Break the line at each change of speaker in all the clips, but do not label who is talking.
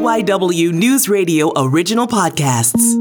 KYW News Radio original podcasts.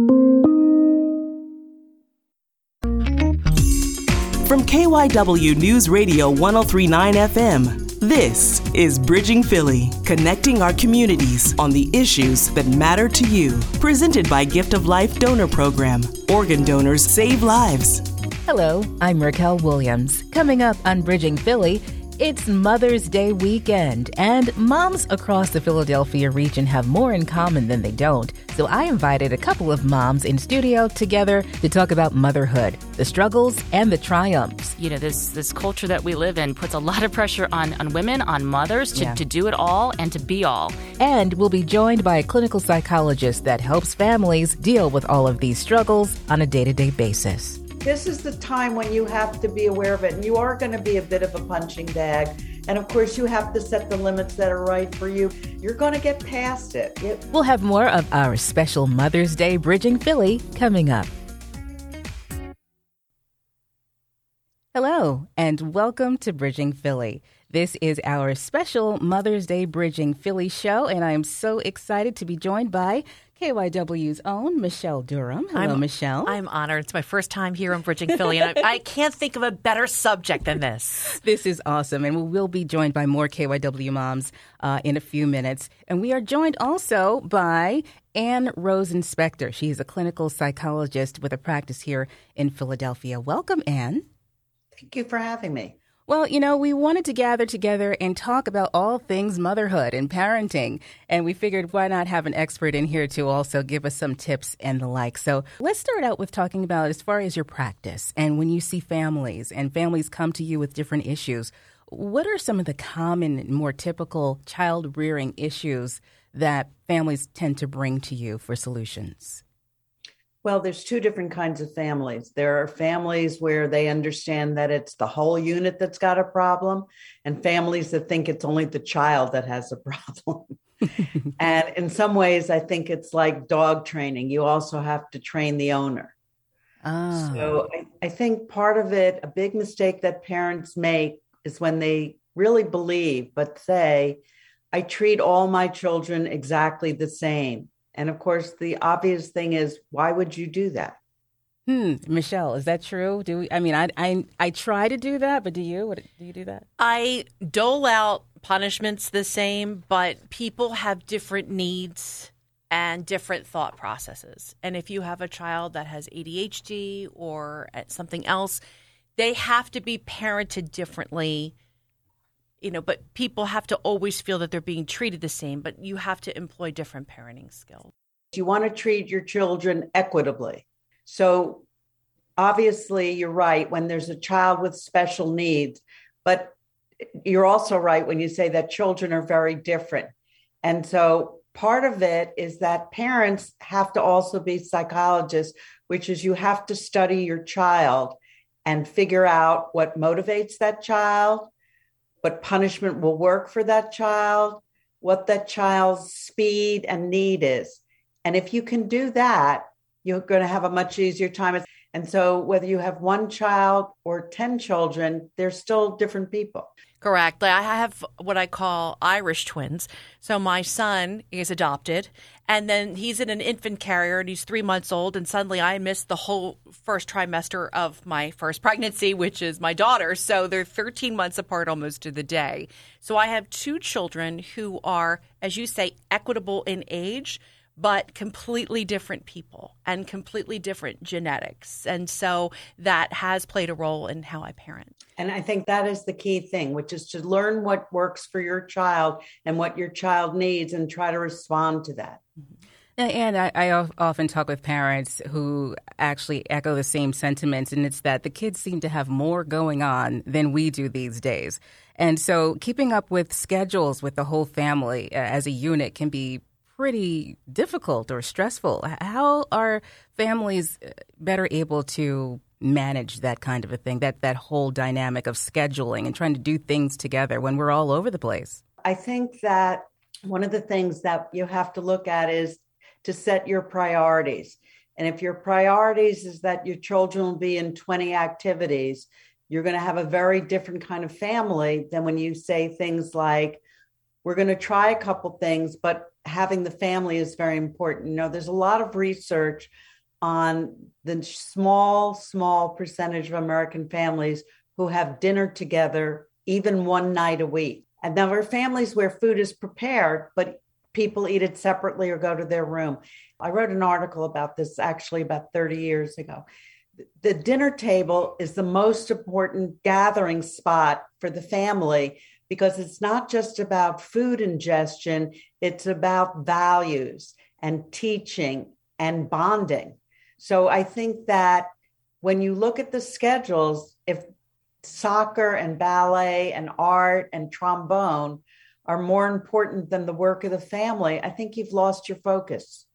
From KYW News Radio 1039 FM, this is Bridging Philly, connecting our communities on the issues that matter to you. Presented by Gift of Life Donor Program. Organ donors save lives.
Hello, I'm Racquel Williams. Coming up on Bridging Philly, it's Mother's Day weekend, and moms across the Philadelphia region have more in common than they don't. So I invited a couple of moms in studio together to talk about motherhood, the struggles and the triumphs.
You know, this this culture that we live in puts a lot of pressure on, on women, on mothers to, yeah. to do it all and to be all.
And we'll be joined by a clinical psychologist that helps families deal with all of these struggles on a day to day basis
this is the time when you have to be aware of it. And you are going to be a bit of a punching bag. And of course, you have to set the limits that are right for you. You're going to get past it.
we'll have more of our special Mother's Day Bridging Philly coming up. Hello, and welcome to Bridging Philly. This is our special Mother's Day Bridging Philly show, and I am so excited to be joined by KYW's own Michelle Durham. Hello,
I'm,
Michelle.
I'm honored. It's my first time here on Bridging Philly, and I, I, can't think of a better subject than this.
This is awesome, and we will be joined by more KYW moms uh, in a few minutes. And we are joined also by Ann Rosen Spector. She is a clinical psychologist with a practice here in Philadelphia. Welcome, Anne.
Thank you for having me.
Well, you know, we wanted to gather together and talk about all things motherhood and parenting. And we figured why not have an expert in here to also give us some tips and the like. So let's start out with talking about as far as your practice and when you see families and families come to you with different issues, what are some of the common, more typical child rearing issues that families tend to bring to you for solutions?
Well, there's two different kinds of families. There are families where they understand that it's the whole unit that's got a problem, and families that think it's only the child that has a problem. and in some ways, I think it's like dog training. You also have to train the owner. Oh. So I, I think part of it, a big mistake that parents make is when they really believe, but say, I treat all my children exactly the same. And of course, the obvious thing is, why would you do that?
Hmm, Michelle, is that true? Do we, I mean, I, I I try to do that, but do you? What, do you do that?
I dole out punishments the same, but people have different needs and different thought processes. And if you have a child that has ADHD or something else, they have to be parented differently you know, but people have to always feel that they're being treated the same, but you have to employ different parenting skills.
You want to treat your children equitably. So obviously, you're right when there's a child with special needs, but you're also right when you say that children are very different. And so part of it is that parents have to also be psychologists, which is you have to study your child and figure out what motivates that child what punishment will work for that child, what that child's speed and need is. And if you can do that, you're going to have a much easier time. And so, whether you have one child or 10 children, they're still different people.
Correct. I have what I call Irish twins. So my son is adopted, and then he's in an infant carrier, and he's three months old. And suddenly, I missed the whole first trimester of my first pregnancy, which is my daughter. So they're 13 months apart almost to the day. So I have two children who are, as you say, equitable in age but completely different people and completely different genetics. And so that has played a role in how I parent.
And I think that is the key thing, which is to learn what works for your child and what your child needs and try to respond to that.
And I, I, often talk with parents who actually echo the same sentiments, and it's that the kids seem to have more going on than we do these days. And so keeping up with schedules with the whole family uh, as a unit can be pretty difficult or stressful. How are families uh, better able to manage that kind of a thing, that, that whole dynamic of scheduling and trying to do things together when we're all over the place?
I think that one of the things that you have to look at is to set your priorities. And if your priorities is that your children will be in 20 activities, you're going to have a very different kind of family than when you say things like, we're going to try a couple things, but having the family is very important. You know, there's a lot of research on the small, small percentage of American families who have dinner together even one night a week. And there are families where food is prepared, but people eat it separately or go to their room. I wrote an article about this actually about 30 years ago. The dinner table is the most important gathering spot for the family because it's not just about food ingestion, it's about values and teaching and bonding. So I think that when you look at the schedules, if soccer and ballet and art and trombone are more important than the work of the family, I think you've lost your focus.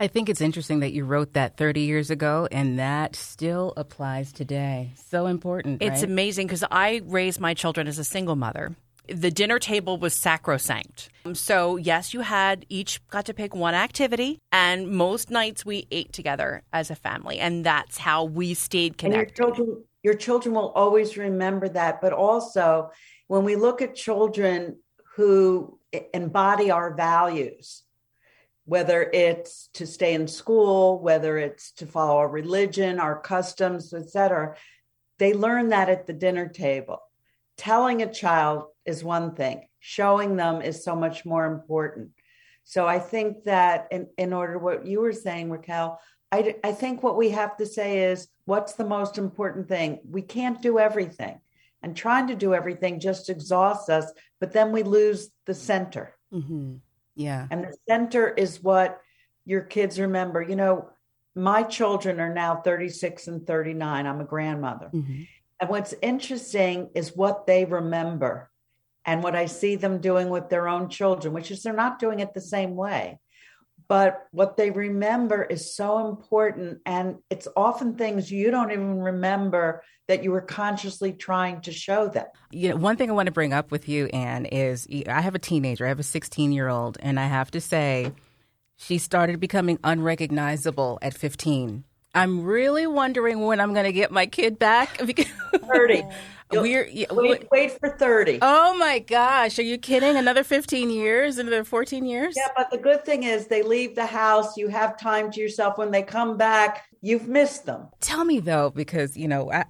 I think it's interesting that you wrote that 30 years ago and that still applies today. So important.
It's
right?
amazing because I raised my children as a single mother. The dinner table was sacrosanct. Um, so, yes, you had each got to pick one activity, and most nights we ate together as a family. And that's how we stayed connected.
And your children, your children will always remember that. But also, when we look at children who embody our values, whether it's to stay in school, whether it's to follow our religion, our customs, etc., they learn that at the dinner table. Telling a child is one thing, showing them is so much more important. So I think that in, in order what you were saying, Racquel, I, I think what we have to say is what's the most important thing? We can't do everything. And trying to do everything just exhausts us, but then we lose the center.
Mm-hmm. Yeah.
And the center is what your kids remember. You know, my children are now 36 and 39. I'm a grandmother. Mm-hmm. And what's interesting is what they remember and what I see them doing with their own children, which is they're not doing it the same way. But what they remember is so important. And it's often things you don't even remember that you were consciously trying to show them.
You know, one thing I want to bring up with you, Ann, is I have a teenager. I have a 16 year old, and I have to say, she started becoming unrecognizable at 15. I'm really wondering when I'm going to get my kid back.
30. We're, wait, wait for 30.
Oh my gosh. Are you kidding? Another 15 years, another 14 years?
Yeah, but the good thing is they leave the house. You have time to yourself. When they come back, you've missed them.
Tell me though, because, you know, I,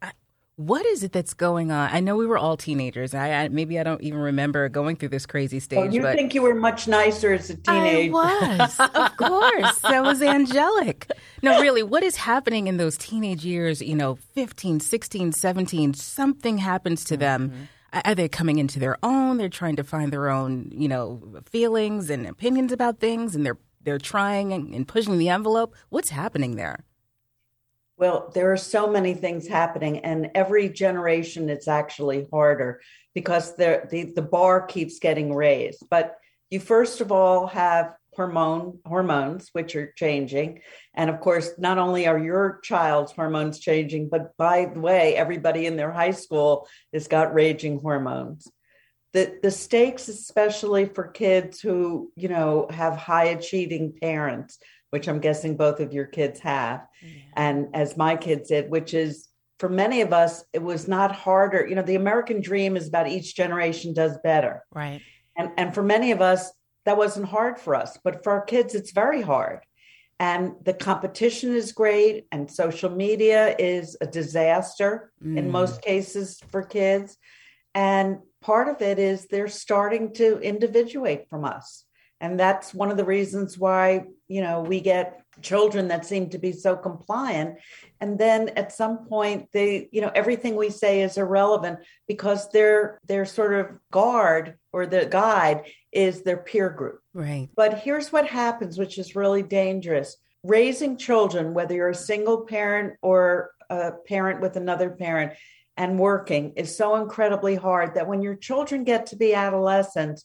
I, what is it that's going on? I know we were all teenagers. I, I maybe I don't even remember going through this crazy stage. Oh,
you
but
think you were much nicer as a teenager?
I was, of course. That was angelic. No, really, what is happening in those teenage years? You know, 15, 16, 17, something happens to them. Mm-hmm. Are they coming into their own? They're trying to find their own, you know, feelings and opinions about things, and they're they're trying and pushing the envelope. What's happening there?
Well, there are so many things happening, and every generation it's actually harder because the, the, the bar keeps getting raised. But you first of all have hormone hormones which are changing and of course not only are your child's hormones changing but by the way everybody in their high school has got raging hormones the the stakes especially for kids who you know have high achieving parents which I'm guessing both of your kids have, yeah. and as my kids did, which is for many of us, it was not harder. You know, the American dream is about each generation does better.
Right.
And and for many of us, that wasn't hard for us. But for our kids, it's very hard. And the competition is great, and social media is a disaster mm. in most cases for kids. And part of it is they're starting to individuate from us. And that's one of the reasons why you know we get children that seem to be so compliant. And then at some point they you know everything we say is irrelevant because their their sort of guard or the guide is their peer group.
Right.
But here's what happens which is really dangerous. Raising children whether you're a single parent or a parent with another parent and working is so incredibly hard that when your children get to be adolescents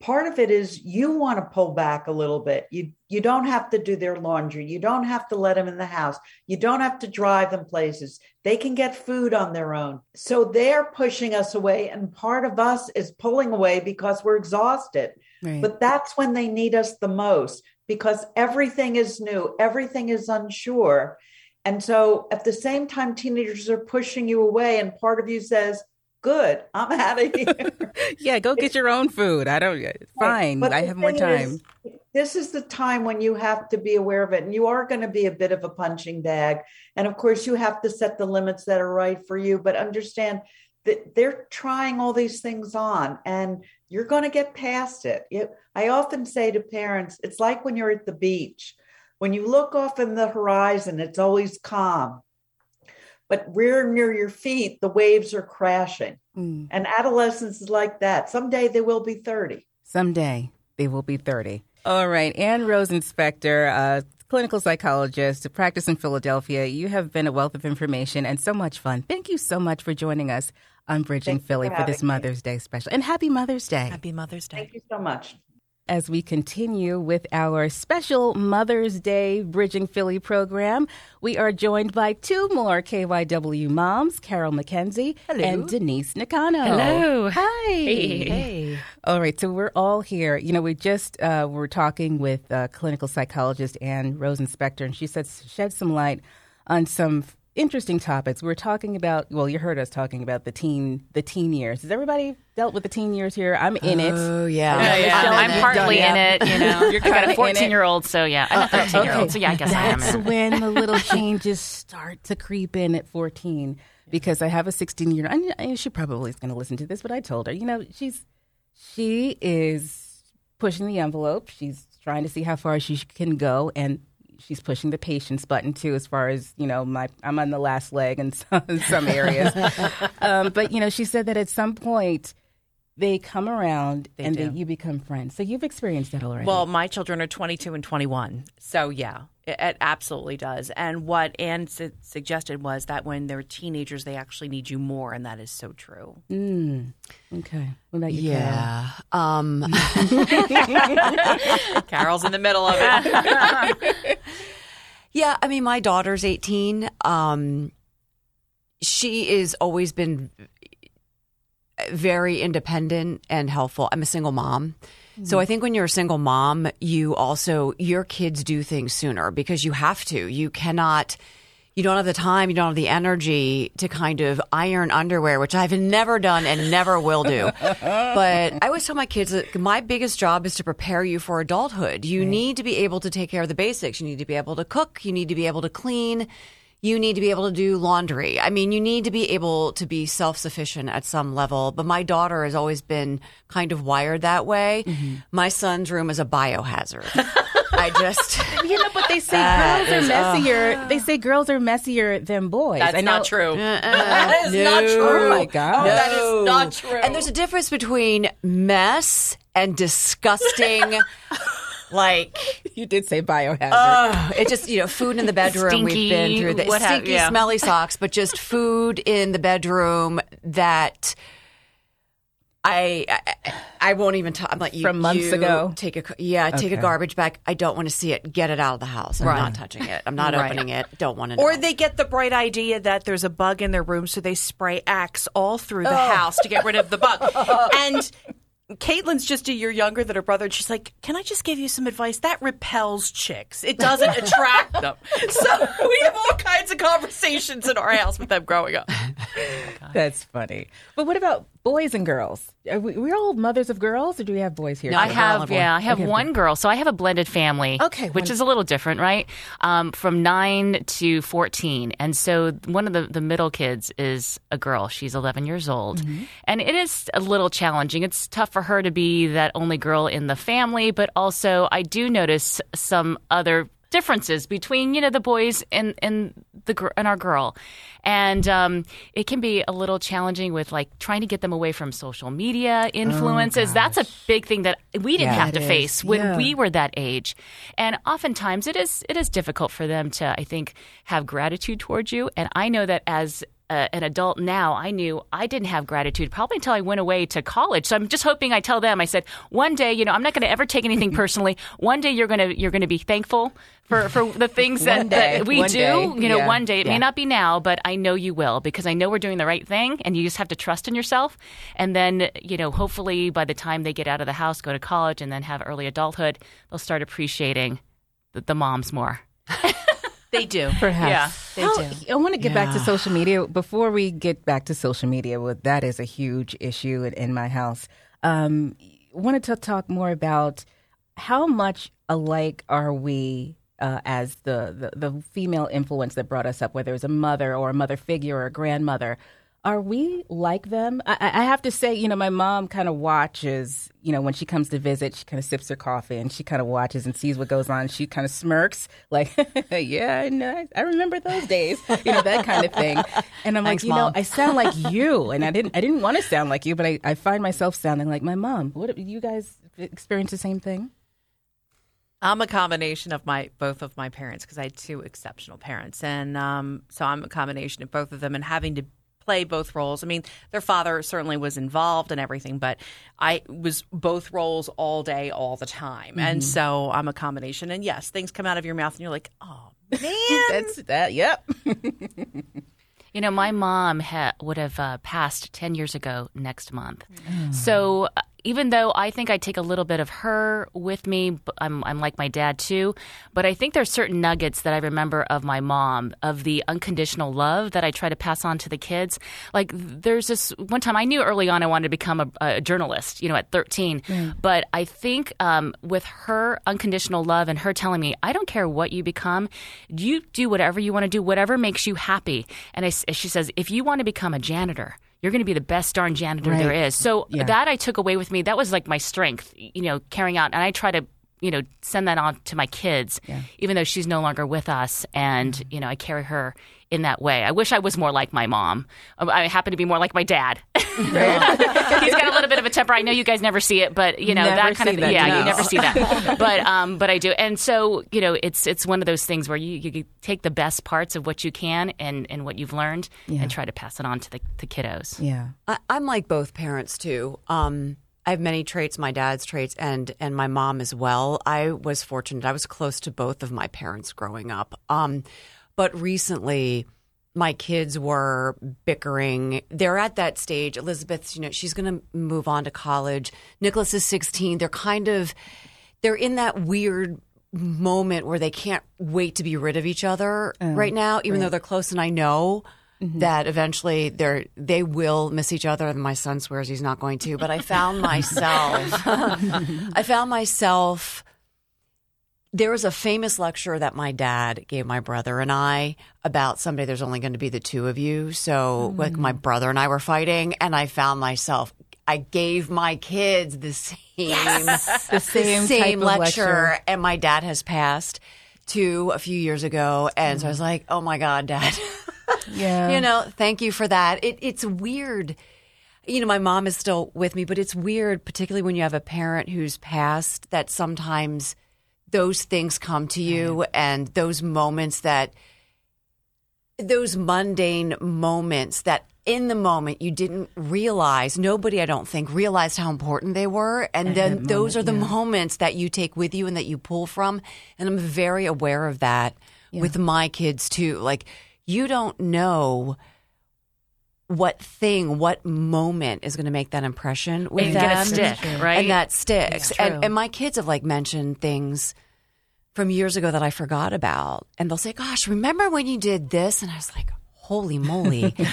part of it is you want to pull back a little bit. You you don't have to do their laundry. You don't have to let them in the house. You don't have to drive them places. They can get food on their own. So they're pushing us away and part of us is pulling away because we're exhausted. Right. but that's when they need us the most because everything is new everything is unsure. And so at the same time teenagers are pushing you away and part of you says good. I'm out of here.
yeah, go get your own food. I don't. Fine,
But
I have more time.
is, this is the time when you have to be aware of it, and you are going to be a bit of a punching bag. And of course, you have to set the limits that are right for you. But understand that they're trying all these things on, and you're going to get past it. it. I often say to parents, it's like when you're at the beach. When you look off in the horizon, it's always calm. But rear near your feet, the waves are crashing.
Mm.
And adolescence is like that. Someday they will be 30.
Someday they will be 30. All right. Ann Rosen Spector, uh, clinical psychologist, to practice in Philadelphia. You have been a wealth of information and so much fun. Thank you so much for joining us on Bridging
Thank
Philly
for
for this
having me.
Mother's Day special. And happy Mother's Day.
Happy Mother's Day.
Thank you so much.
As we continue with our special Mother's Day Bridging Philly program. We are joined by two more KYW moms, Carol Mackenzie and Denise Nakano.
Hello.
Hi.
Hey.
All right, so we're all here. You know, we just uh, were talking with uh, clinical psychologist Ann Rosen Spector, and she said shed some light on some interesting topics. We're talking about. Well, you heard us talking about the teen the teen years. Has everybody dealt with the teen years here? I'm in it.
Oh yeah,
Yeah, yeah. I'm
you've
partly in
it.
it, you know.
You're
I've got
kinda
a 14 year old, so yeah. I'm a uh, 13 year old, so yeah, I guess I am
That's when the little changes start to creep in at 14 because I have a 16 year old. And she probably is going to listen to this, but I told her, you know, she's she is pushing the envelope. She's trying to see how far she can go, and she's pushing the patience button too. As far as you know, my I'm on the last leg in some, in some areas. um, but you know, she said that at some point. They come around and. They, you become friends. So you've experienced that already.
Well, my children are 22 and 21. So, yeah, it, it absolutely does. And what Ann su- suggested was that when they're teenagers, they actually need you more. And that is so true.
Mm. Okay. What about you, Carol?
yeah. Um,
Carol's in the middle of it.
yeah. I mean, my daughter's eighteen. Um, she is always been very independent and helpful. I'm a single mom. So I think when you're a single mom, you also your kids do things sooner because you have to. You cannot you don't have the time, you don't have the energy to kind of iron underwear, which I've never done and never will do. but I always tell my kids that my biggest job is to prepare you for adulthood. You need to be able to take care of the basics. You need to be able to cook, you need to be able to clean, you need to be able to do laundry. I mean, you need to be able to be self sufficient at some level. But my daughter has always been kind of wired that way. Mm-hmm. My son's room is a biohazard. I just.
You know, but they say
That
girls are
is,
messier. they say girls are messier than boys.
That's
I know-
not true. Uh-uh.
that
is not true.
Oh my god!
that is not true.
And there's a difference between mess and disgusting. like
You did say biohazard.
Ugh, it just you know food in the bedroom
Stinky,
we've been through the
what have-
stinky
yeah.
smelly socks but just food in the bedroom that I I, I won't even talk. I'm like you,
From months
you
ago?
Take a yeah, take a garbage bag. I don't want to see it. Get it out of the house. I'm not touching it. I'm not
Right.
opening it. Don't want to. Know.
Or they get the bright idea that there's a bug in their room, so they spray Axe all through the oh. house to get rid of the bug. and Caitlin's just a year younger than her brother, and she's like, "Can I just give you some advice? That repels chicks. It doesn't attract them." So we have all kinds of conversations in our house with them growing up.
That's funny. But what about boys and girls? Are we, we're all mothers of girls, or do we have boys here?
No,
I have,
and a boy.
yeah, I have
Okay,
one girl. So I have a blended family.
Okay,
Which
one-
is a little different, right? Um, from nine to 14. And so one of the, the middle kids is a girl. She's 11 years old. And it is a little challenging. It's tough for her to be that only girl in the family, but also I do notice some other differences between you know the boys and and the gr- and our girl. And um, it can be a little challenging with like trying to get them away from social media influences. That's a big thing that we didn't
Yeah,
have to
it
face when
Yeah.
we were that age. And oftentimes it is it is difficult for them to i think have gratitude towards you. And i know that as uh, an adult now, I knew I didn't have gratitude probably until I went away to college. So I'm just hoping I tell them. I said, one day, you know, I'm not going to ever take anything personally. One day, you're going to you're going to be thankful for for the things that,
day.
that we do.
day.
You know,
Yeah.
one day it
Yeah.
may not be now, but I know you will because I know we're doing the right thing, and you just have to trust in yourself. And then, you know, hopefully by the time they get out of the house, go to college, and then have early adulthood, they'll start appreciating the, the moms more.
They do.
Perhaps.
Yeah.
They
How-
do.
I want to get back to social media. Before we get back to social media, well, that is a huge issue in, in my house. Um, wanted to talk more about how much alike are we uh, as the, the, the female influence that brought us up, whether it was a mother or a mother figure or a grandmother. Are we like them? I, I have to say, you know, my mom kind of watches, you know, when she comes to visit, she kind of sips her coffee and she kind of watches and sees what goes on. She kind of smirks, like, yeah, I know, I remember those days, you know, that kind of thing. And I'm
Thanks,
like, you
Mom.
know, I sound like you, and I didn't, I didn't want to sound like you, but I, I find myself sounding like my mom. What you guys experience the same thing?
I'm a combination of my both of my parents because I had two exceptional parents, and um, so I'm a combination of both of them, and having to play both roles. I mean, their father certainly was involved in everything, but I was both roles all day, all the time, and so I'm a combination. And yes, things come out of your mouth, and you're like, oh man,
That's that. Yep.
You know, my mom ha- would have uh, passed 10 years ago next month. So uh, even though I think I take a little bit of her with me, I'm, I'm like my dad too, but I think there's certain nuggets that I remember of my mom, of the unconditional love that I try to pass on to the kids. Like there's this one time I knew early on I wanted to become a, a journalist, you know, at 13. But I think um, with her unconditional love and her telling me, I don't care what you become, you do whatever you want to do, whatever makes you happy. And I she says, if you want to become a janitor, you're going to be the best darn janitor there
Right.
is. So
Yeah.
that I took away with me. That was like my strength, you know, carrying out. And I try to, you know, send that on to my kids, even though she's no longer with us. And,
Mm-hmm.
you know, I carry her in that way. I wish I was more like my mom. I happen to be more like my dad. He's got a little bit of a temper. I know you guys never see it, but you know
Never
that kind of
that,
yeah,
no.
you never see that. but um, but I do, and so you know, it's it's one of those things where you, you take the best parts of what you can and and what you've learned
Yeah.
and try to pass it on to the, the kiddos.
Yeah.
I, I'm like both parents too. Um, I have many traits, my dad's traits, and and my mom as well. I was fortunate; I was close to both of my parents growing up. Um, but recently, my kids were bickering. They're at that stage. Elizabeth, you know, she's going to move on to college. Nicholas is 16. They're kind of they're in that weird moment where they can't wait to be rid of each other oh, right now, even though they're close. And I know mm-hmm. that eventually they're they will miss each other. And my son swears he's not going to. But I found myself, I found myself. There was a famous lecture that my dad gave my brother and I about someday there's only going to be the two of you. So, like, my hmm. brother and I were fighting, and I found myself. I gave my kids the same
The same,
same lecture,
lecture.
and my dad has passed to a few years ago, and so I was hmm. like, "Oh my god, dad."
Yeah.
you know, thank you for that. It, it's weird. You know, my mom is still with me, but it's weird, particularly when you have a parent who's passed, that sometimes those things come to you and those moments that, those mundane moments that in the moment you didn't realize, nobody, I don't think, realized how important they were. And then those are the moments that you take with you and that you pull from. And I'm very aware of that with my kids too. Like, you don't know what thing, what moment is going to make that impression with
And
them.
stick, right?
And that sticks. And, and my kids have like mentioned things from years ago that I forgot about. And they'll say, Gosh, remember when you did this? And I was like, Holy moly.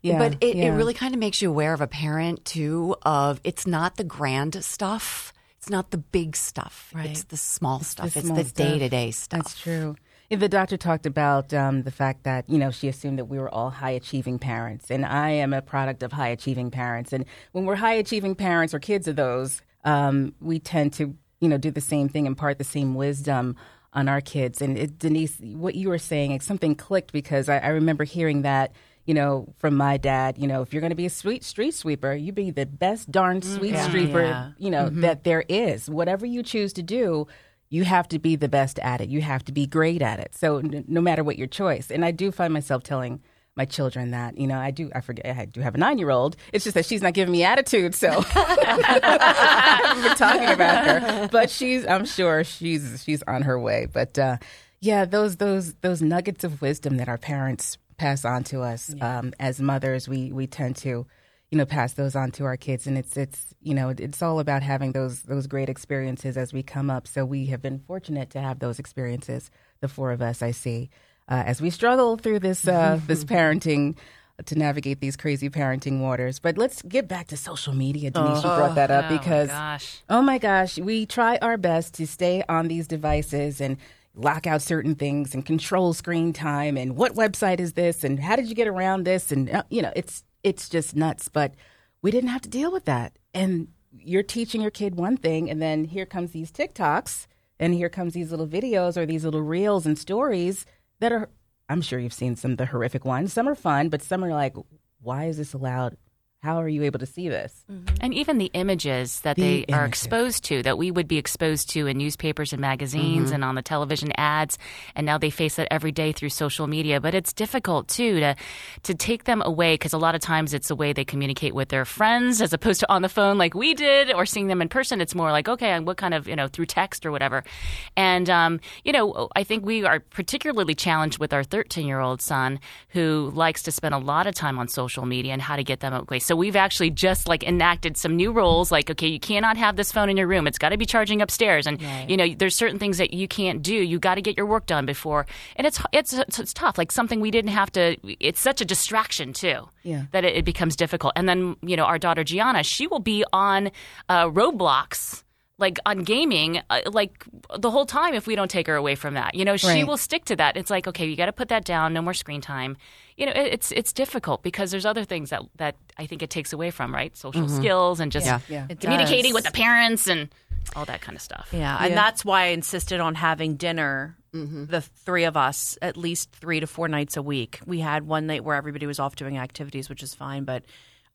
Yeah,
but it, it really kind of makes you aware of a parent too of it's not the grand stuff. It's not the big stuff.
Right.
It's the small stuff.
the
it's the day to day stuff.
That's true. Yeah, The doctor talked about um, the fact that you know she assumed that we were all high achieving parents, and I am a product of high achieving parents. And when we're high achieving parents or kids of those, um, we tend to you know do the same thing, impart the same wisdom on our kids. And it, Denise, what you were saying, it, something clicked because I, I remember hearing that. You know, from my dad, you know, if you're going to be a sweet street sweeper, you be the best darn sweet sweeper,
Yeah.
you know, that there is. Whatever you choose to do, you have to be the best at it. You have to be great at it. So n- no matter what your choice, and I do find myself telling my children that you know I do. I forget. I do have a nine year old. It's just that she's not giving me attitude. So been talking about her, but she's. I'm sure she's she's on her way. But uh, yeah, those those those nuggets of wisdom that our parents pass on to us um, as mothers, we we tend to you know pass those on to our kids and it's it's you know it's all about having those those great experiences as we come up so we have been fortunate to have those experiences the four of us i see uh, as we struggle through this uh, this parenting to navigate these crazy parenting waters. But let's get back to social media. Denise, you brought that up
Oh, my
because
gosh.
oh my gosh, we try our best to stay on these devices and lock out certain things and control screen time and what website is this and how did you get around this and uh, you know it's it's just nuts. But we didn't have to deal with that and you're teaching your kid one thing and then here comes these TikToks and here comes these little videos or these little reels and stories that are I'm sure you've seen some of the horrific ones. Some are fun, but some are like, why is this allowed? How are you able to see this?
And even the images that
The
they are exposed to, that we would be exposed to in newspapers and magazines
Mm-hmm.
and on the television ads, and now they face that every day through social media. But it's difficult too to to take them away because a lot of times it's the way they communicate with their friends as opposed to on the phone like we did or seeing them in person. It's more like okay, what kind of you know through text or whatever. And um, you know, I think we are particularly challenged with our 13 year old son who likes to spend a lot of time on social media and how to get them away. So we've actually just like enacted some new rules, like okay, you cannot have this phone in your room; it's got to be charging upstairs, and you know, there's certain things that you can't do. You got to get your work done before, and it's it's it's, it's tough. Like something we didn't have to. It's such a distraction too.
Yeah.
That it, it becomes difficult. And then you know, our daughter Gianna, she will be on uh, Roblox. Like on gaming, uh, like the whole time, if we don't take her away from that, you know, she
Right.
will stick to that. It's like, okay, you got to put that down. No more screen time. You know, it, it's it's difficult because there's other things that that I think it takes away from, right? Social skills and just
Yeah.
Yeah.
Communicating with the parents and all that kind of stuff.
Yeah, and that's why I insisted on having dinner, the three of us, at least three to four nights a week. We had one night where everybody was off doing activities, which is fine, but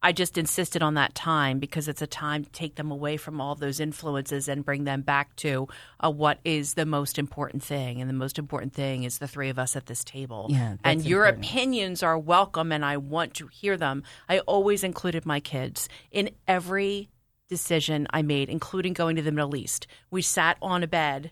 I just insisted on that time because it's a time to take them away from all those influences and bring them back to uh, what is the most important thing. And the most important thing is the three of us at this table.
Yeah,
and your
important.
opinions are welcome, and I want to hear them. I always included my kids in every decision I made, including going to the Middle East. We sat on a bed.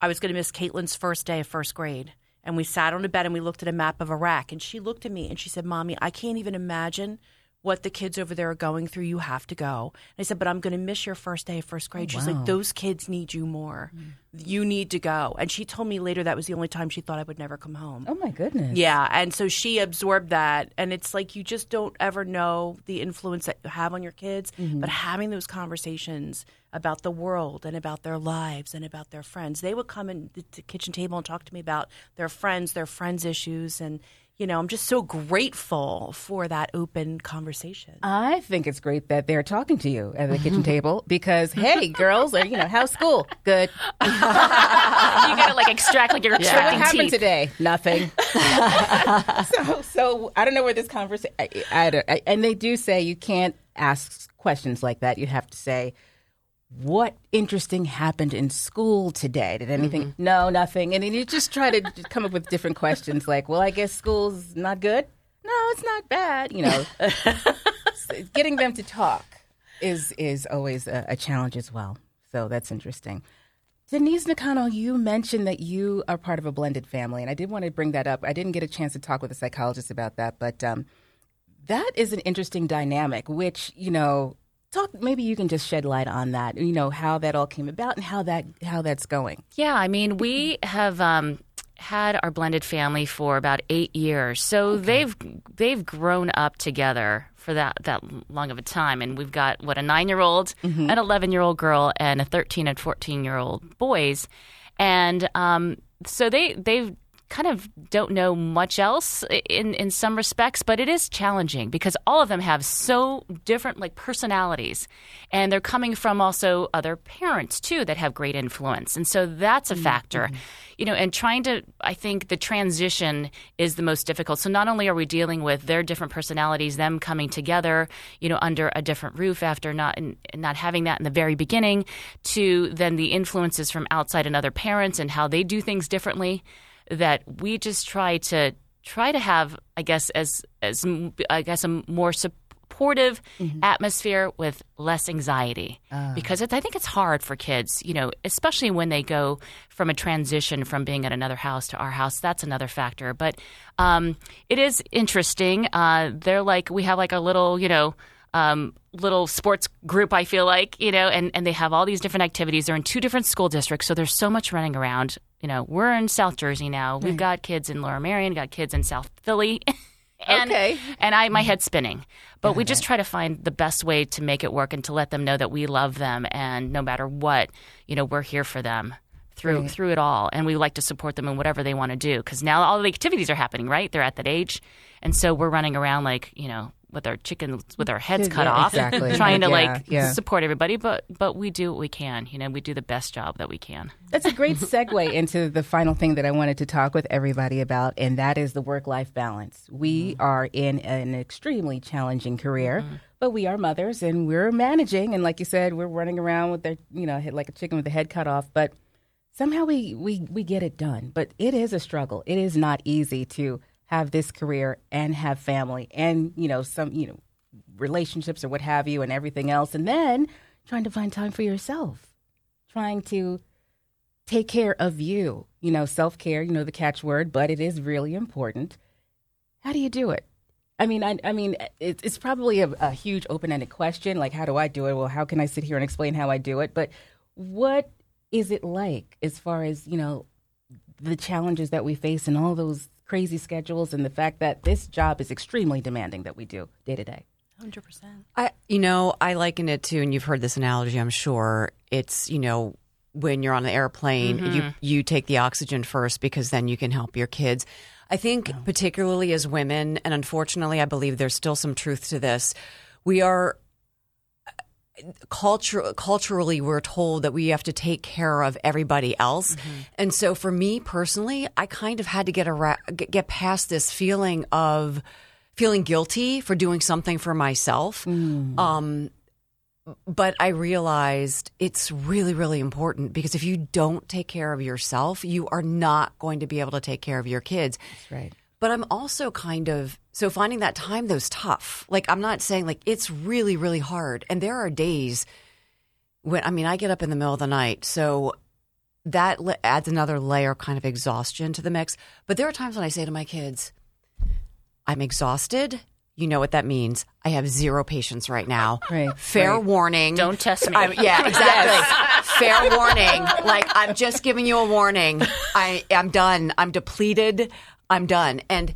I was going to miss Caitlin's first day of first grade. And we sat on a bed and we looked at a map of Iraq. And she looked at me and she said, Mommy, I can't even imagine what the kids over there are going through. You have to go. And I said, But I'm going to miss your first day of first grade. Oh, She's
wow.
like, Those kids need you more. Mm. You need to go. And she told me later that was the only time she thought I would never come home.
Oh my goodness.
Yeah, and so she absorbed that, and it's like you just don't ever know the influence that you have on your kids. Mm-hmm. But having those conversations about the world and about their lives and about their friends, they would come in the, the kitchen table and talk to me about their friends, their friends' issues, and you know, I'm just so grateful for that open conversation.
I think it's great that they're talking to you at the kitchen table because, hey, girls, or, you know, how's school? Good.
you got to like extract like you're
So what
extracting
happened
teeth.
today? Nothing. so, so I don't know where this conversation. I, I, I, and they do say you can't ask questions like that. You have to say, "What interesting happened in school today? Did anything? No, nothing." And then you just try to come up with different questions, like, "Well, I guess school's not good." No, it's not bad. You know, getting them to talk is is always a, a challenge as well. So that's interesting. Denise Nakano, you mentioned that you are part of a blended family, and I did want to bring that up. I didn't get a chance to talk with a psychologist about that, but um, that is an interesting dynamic. Which you know, talk maybe you can just shed light on that. You know how that all came about and how that how that's going.
Yeah, I mean, we have um, had our blended family for about eight years, so they've they've grown up together for that that long of a time, and we've got what a nine year old, an eleven year old girl, and a thirteen and fourteen year old boys, and um, so they they've kind of don't know much else in in some respects but it is challenging because all of them have so different like personalities. And they're coming from also other parents too that have great influence. And so that's a mm, factor. Mm-hmm. you know and trying to i think the transition is the most difficult. So not only are we dealing with their different personalities them coming together you know under a different roof after not not having that in the very beginning to then the influences from outside and other parents and how they do things differently that we just try to try to have i guess as as i guess a more supportive atmosphere with less anxiety. Because it's, i think it's hard for kids you know especially when they go from a transition from being at another house to our house. That's another factor. But um, it is interesting. Uh, they're like we have like a little you know um, little sports group, I feel like, you know, and, and they have all these different activities. They're in two different school districts, so there's so much running around. You know, we're in South Jersey now. We've mm. got kids in Lower Merion, got kids in South Philly. and,
Okay.
And I, my head's spinning. But we just try to find the best way to make it work and to let them know that we love them and no matter what, you know, we're here for them through through it all. And we like to support them in whatever they want to do because now all the activities are happening, right? They're at that age, and so we're running around like you know with our chickens with our heads cut
Yeah,
off,
exactly.
trying to
Yeah,
like
yeah.
support everybody. But but we do what we can. You know, we do the best job that we can.
That's a great segue into the final thing that I wanted to talk with everybody about, and that is the work life balance. We mm-hmm. are in an extremely challenging career, mm-hmm. but we are mothers and we're managing. And like you said, we're running around with their, you know, like a chicken with the head cut off, but somehow we, we, we get it done. But it is a struggle. It is not easy to have this career and have family and, you know, some, you know, relationships or what have you and everything else. And then trying to find time for yourself, trying to take care of you. You know, self care, you know, the catchword, but it is really important. How do you do it? I mean, I, I mean, it, it's probably a, a huge open ended question. Like, how do I do it? Well, how can I sit here and explain how I do it? But what is it like as far as, you know, the challenges that we face and all those crazy schedules and the fact that this job is extremely demanding that we do day to day?
100%.
I, you know, I liken it to, and you've heard this analogy, I'm sure. It's, you know, when you're on the airplane, mm-hmm. you you take the oxygen first because then you can help your kids. I think, particularly as women, and unfortunately, I believe there's still some truth to this. We are culture, culturally we're told that we have to take care of everybody else and so for me personally i kind of had to get a get get past this feeling of feeling guilty for doing something for myself um but I realized it's really, really important because if you don't take care of yourself, you are not going to be able to take care of your kids.
That's right.
But I'm also kind of so finding that time though's tough. Like I'm not saying like it's really really hard and there are days when I mean I get up in the middle of the night. So that le- adds another layer of kind of exhaustion to the mix. But there are times when I say to my kids, I'm exhausted. You know what that means. I have zero patience right now.
Right,
Fair
right.
warning.
Don't test me.
I'm, yeah, exactly. Fair warning. Like I'm just giving you a warning. I I'm done. I'm depleted. I'm done. And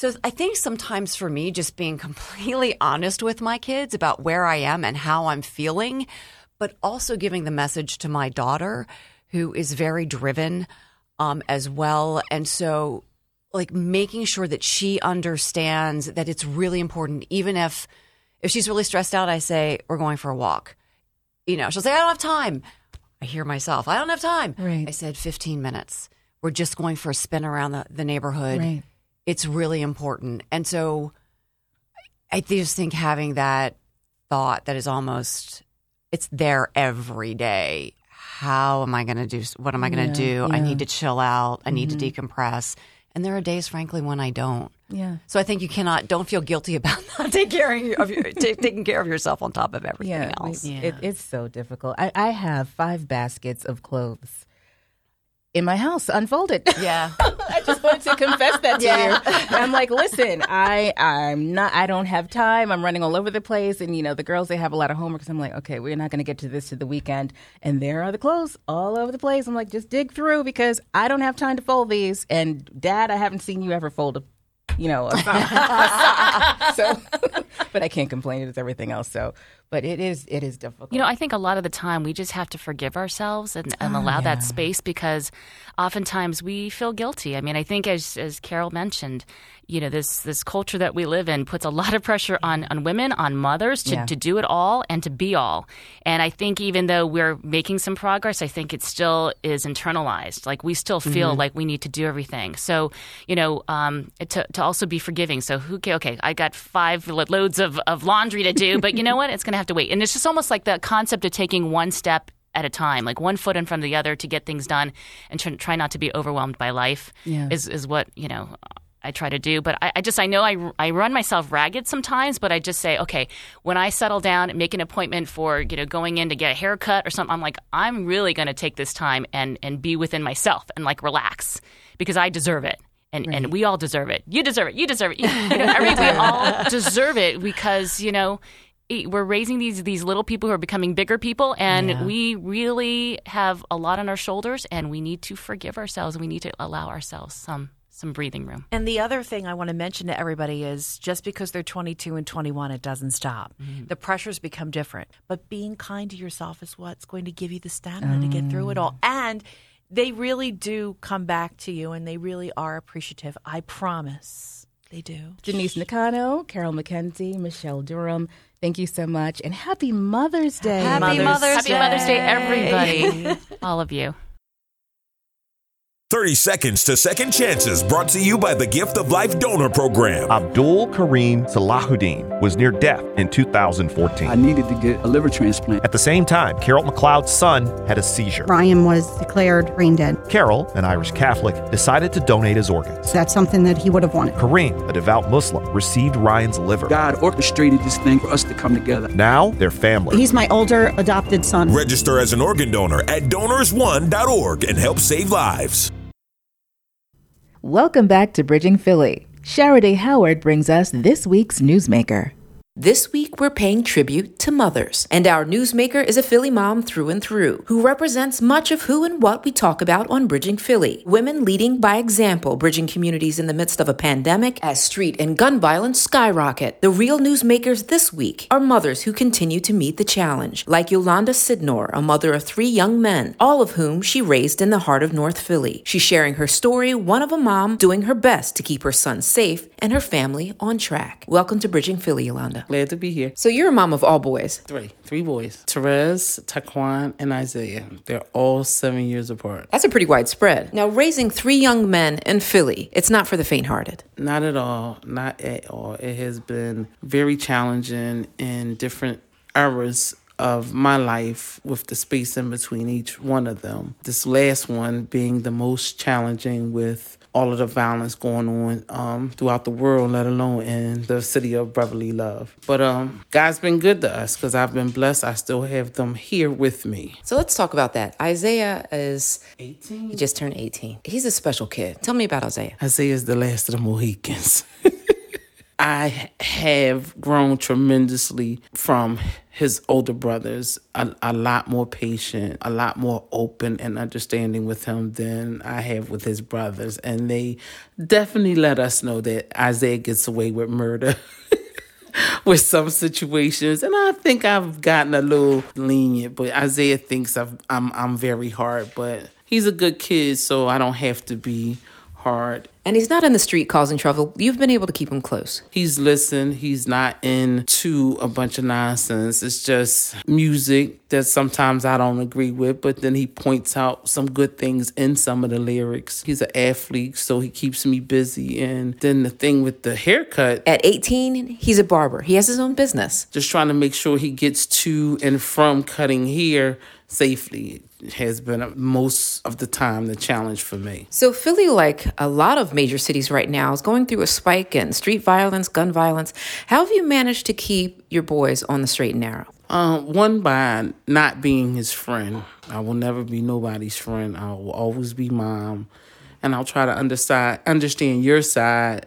so I think sometimes for me, just being completely honest with my kids about where I am and how I'm feeling, but also giving the message to my daughter, who is very driven um, as well. And so, like, making sure that she understands that it's really important, even if if she's really stressed out, I say, We're going for a walk. You know, she'll say, I don't have time. I hear myself, I don't have time.
Right.
I said, 15 minutes. We're just going for a spin around the, the neighborhood
Right.
It's really important. And so I just think having that thought that is almost it's there every day. How am I going to do what am I going to
Yeah,
do? I
yeah. Mm-hmm.
need to chill out. I need to decompress. And there are days frankly when I don't.
Yeah.
So I think you cannot don't feel guilty about not taking care of, your, of your, ta- taking care of yourself on top of everything
Yeah, we-
else.
It, it's so difficult. I, I have five baskets of clothes in my house unfolded.
Yeah.
I just wanted to confess that to you. I'm like, listen, I I'm not. I don't have time. I'm running all over the place, and you know the girls they have a lot of homework. So I'm like, okay, we're not going to get to this to the weekend, and there are the clothes all over the place. I'm like, just dig through because I don't have time to fold these. And Dad, I haven't seen you ever fold a. You know, a sock. A sock. so, but I can't complain. It's everything else. So, but it is, it is difficult.
You know, I think a lot of the time we just have to forgive ourselves and, and allow that space because oftentimes we feel guilty. I mean, I think as as Carol mentioned, you know, this this culture that we live in puts a lot of pressure on on women, on mothers to,
Yeah.
to do it all and to be all. And I think even though we're making some progress, I think it still is internalized. Like we still feel like we need to do everything. So, you know, um, to to also be forgiving. So who okay, okay, I got five loads of, of laundry to do, but you know what? It's gonna have to wait. And it's just almost like the concept of taking one step at a time, like one foot in front of the other to get things done, and try, try not to be overwhelmed by life.
Yeah.
Is is what you know. I try to do, but I, I just I know I, I run myself ragged sometimes. But I just say, okay, when I settle down and make an appointment for you know going in to get a haircut or something, I'm like, I'm really going to take this time and and be within myself and like relax because I deserve it. And, and we all deserve it. You deserve it. You deserve it. You know, every, we all deserve it because you know we're raising these these little people who are becoming bigger people, and
Yeah.
we really have a lot on our shoulders, and we need to forgive ourselves. We need to allow ourselves some some breathing room.
And the other thing I want to mention to everybody is just because they're 22 and 21, it doesn't stop. Mm-hmm. The pressures become different. But being kind to yourself is what's going to give you the stamina to get through it all. Mm. And they really do come back to you and they really are appreciative. I promise. They do.
Denise Nakano, Carol Mackenzie, Michelle Durham, thank you so much. And happy Mother's Day.
Happy Mother's
Happy
Day.
Mother's Day, everybody, all of you.
30 Seconds to Second Chances brought to you by the Gift of Life Donor Program.
Abdul Kareem Salahuddin was near death in 2014.
I needed to get a liver transplant.
At the same time, Carol McLeod's son had a seizure.
Ryan was declared brain dead.
Carol, an Irish Catholic, decided to donate his organs.
That's something that he would have wanted.
Kareem, a devout Muslim, received Ryan's liver.
God orchestrated this thing for us to come together.
Now they're family.
He's my older adopted son.
Register as an organ donor at donorsone.org and help save lives.
Welcome back to Bridging Philly. Sharaday Howard brings us this week's Newsmaker.
This week, we're paying tribute to mothers, and our newsmaker is a Philly mom through and through, who represents much of who and what we talk about on Bridging Philly. Women leading by example, bridging communities in the midst of a pandemic as street and gun violence skyrocket. The real newsmakers this week are mothers who continue to meet the challenge, like Yolanda Sydnor, a mother of three young men, all of whom she raised in the heart of North Philly. She's sharing her story, one of a mom doing her best to keep her son safe and her family on track. Welcome to Bridging Philly, Yolanda.
Glad to be here.
So you're a mom of all boys.
Three. Three boys. Therese, Taquan, and Isaiah. They're all seven years apart.
That's a pretty wide spread. Now, raising three young men in Philly, it's not for the faint hearted.
Not at all. Not at all. It has been very challenging in different eras of my life with the space in between each one of them. This last one being the most challenging with all of the violence going on um, throughout the world, let alone in the city of brotherly love. But um, God's been good to us because I've been blessed. I still have them here with me.
So let's talk about that. Isaiah is
18.
He just turned 18. He's a special kid. Tell me about Isaiah.
Isaiah is the last of the Mohicans. I have grown tremendously from his older brothers, a, a lot more patient, a lot more open and understanding with him than I have with his brothers. And they definitely let us know that Isaiah gets away with murder. with some situations, and I think I've gotten a little lenient. But Isaiah thinks I've, I'm I'm very hard, but he's a good kid, so I don't have to be hard.
And he's not in the street causing trouble. You've been able to keep him close.
He's listened. He's not into a bunch of nonsense. It's just music that sometimes I don't agree with, but then he points out some good things in some of the lyrics. He's an athlete, so he keeps me busy. And then the thing with the haircut.
At 18, he's a barber. He has his own business.
Just trying to make sure he gets to and from cutting hair safely has been uh, most of the time the challenge for me.
So, Philly, like a lot of major cities right now, is going through a spike in street violence, gun violence. How have you managed to keep your boys on the straight and narrow?
Um, one by not being his friend. I will never be nobody's friend. I will always be mom, and I'll try to understand understand your side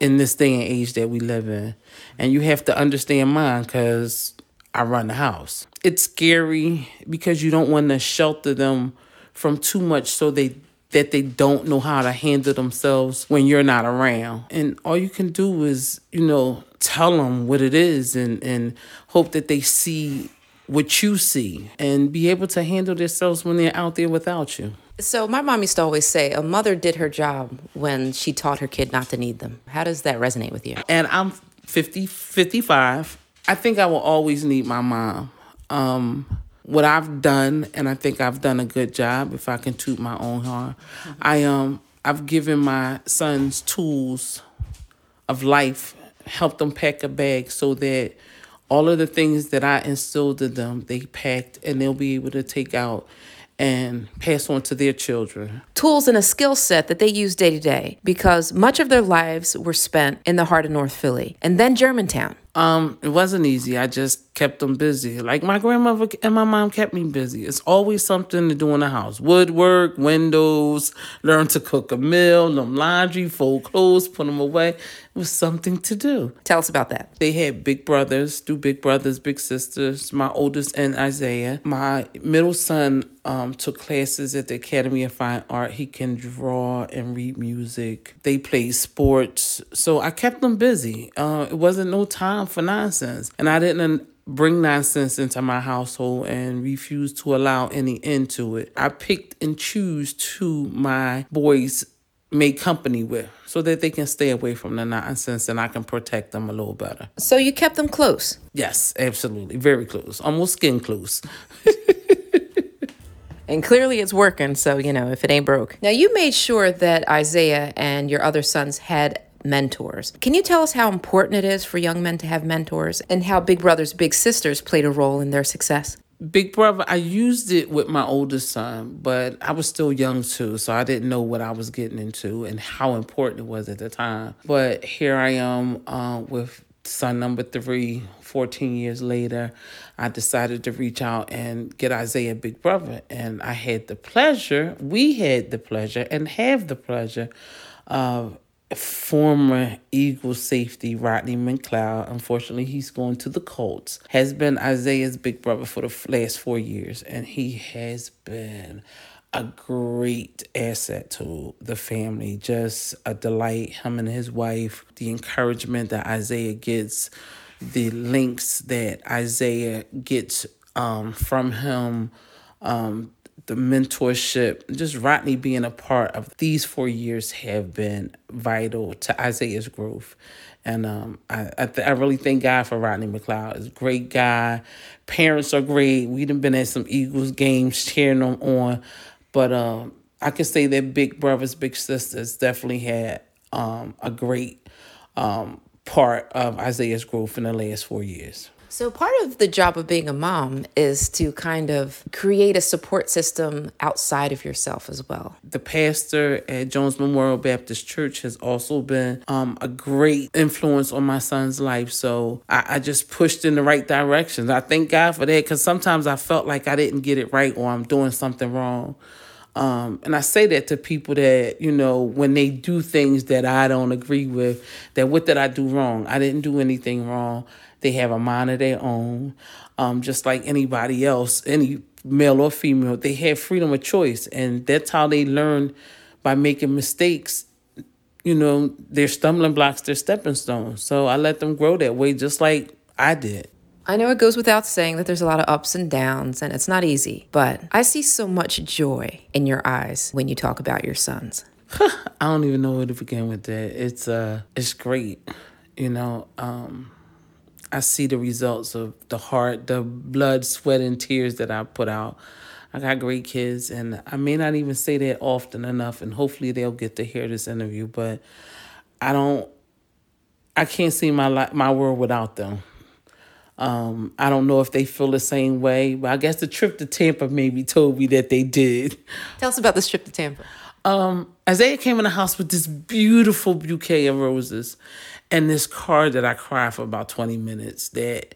in this day and age that we live in, and you have to understand mine because I run the house. It's scary because you don't want to shelter them from too much, so they that they don't know how to handle themselves when you're not around. And all you can do is, you know, tell them what it is and, and hope that they see what you see and be able to handle themselves when they're out there without you.
So, my mom used to always say a mother did her job when she taught her kid not to need them. How does that resonate with you?
And I'm 50, 55. I think I will always need my mom. Um, what I've done, and I think I've done a good job, if I can toot my own horn. I um I've given my sons tools of life, helped them pack a bag so that all of the things that I instilled in them, they packed and they'll be able to take out and pass on to their children.
Tools and a skill set that they use day to day because much of their lives were spent in the heart of North Philly and then Germantown.
Um, it wasn't easy. I just kept them busy. Like my grandmother and my mom kept me busy. It's always something to do in the house. Woodwork, windows, learn to cook a meal, them laundry, fold clothes, put them away. Was something to do.
Tell us about that.
They had big brothers, two big brothers, big sisters, my oldest and Isaiah. My middle son um, took classes at the Academy of Fine Art. He can draw and read music. They played sports. So I kept them busy. Uh, it wasn't no time for nonsense. And I didn't bring nonsense into my household and refuse to allow any end to it. I picked and choose to my boys make company with so that they can stay away from the nonsense and I can protect them a little better.
So you kept them close?
Yes, absolutely. Very close. Almost skin close.
and clearly it's working, so you know, if it ain't broke. Now you made sure that Isaiah and your other sons had mentors. Can you tell us how important it is for young men to have mentors and how big brothers, big sisters played a role in their success?
Big Brother, I used it with my oldest son, but I was still young too, so I didn't know what I was getting into and how important it was at the time. But here I am uh, with son number three, 14 years later. I decided to reach out and get Isaiah Big Brother. And I had the pleasure, we had the pleasure, and have the pleasure of former Eagle safety Rodney McLeod, unfortunately, he's going to the Colts, has been Isaiah's big brother for the last four years, and he has been a great asset to the family. Just a delight, him and his wife, the encouragement that Isaiah gets, the links that Isaiah gets um, from him. Um, the mentorship, just Rodney being a part of these four years have been vital to Isaiah's growth. And um, I I, th- I really thank God for Rodney McLeod. He's a great guy. Parents are great. We've been at some Eagles games cheering them on. But um, I can say that Big Brothers, Big Sisters definitely had um, a great um, part of Isaiah's growth in the last four years.
So, part of the job of being a mom is to kind of create a support system outside of yourself as well.
The pastor at Jones Memorial Baptist Church has also been um, a great influence on my son's life. So, I, I just pushed in the right direction. I thank God for that because sometimes I felt like I didn't get it right or I'm doing something wrong. Um, and I say that to people that, you know, when they do things that I don't agree with, that what did I do wrong? I didn't do anything wrong. They have a mind of their own, um, just like anybody else, any male or female. They have freedom of choice, and that's how they learn by making mistakes. You know, their stumbling blocks, their stepping stones. So I let them grow that way, just like I did.
I know it goes without saying that there's a lot of ups and downs and it's not easy, but I see so much joy in your eyes when you talk about your sons.
I don't even know where to begin with that. It's uh it's great. You know, um I see the results of the heart, the blood, sweat, and tears that I put out. I got great kids, and I may not even say that often enough, and hopefully they'll get to hear this interview. But I don't, I can't see my life, my world without them. Um, I don't know if they feel the same way, but I guess the trip to Tampa maybe told me that they did.
Tell us about this trip to Tampa.
Um, Isaiah came in the house with this beautiful bouquet of roses and this card that I cried for about 20 minutes that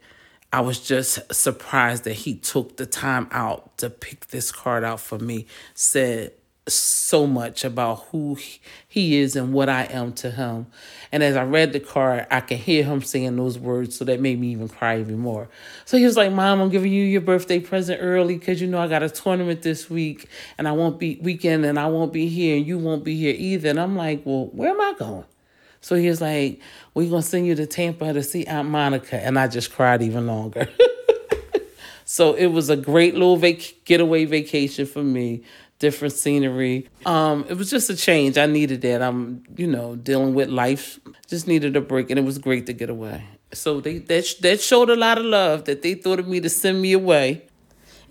I was just surprised that he took the time out to pick this card out for me. Said so much about who he is and what I am to him. And as I read the card, I could hear him saying those words, so that made me even cry even more. So he was like, Mom, I'm giving you your birthday present early because you know I got a tournament this week and I won't be weekend and I won't be here and you won't be here either. And I'm like, Well, where am I going? So he was like, We're going to send you to Tampa to see Aunt Monica. And I just cried even longer. so it was a great little vac- getaway vacation for me. Different scenery. Um, it was just a change. I needed that. I'm, you know, dealing with life. Just needed a break, and it was great to get away. So they that that showed a lot of love that they thought of me to send me away.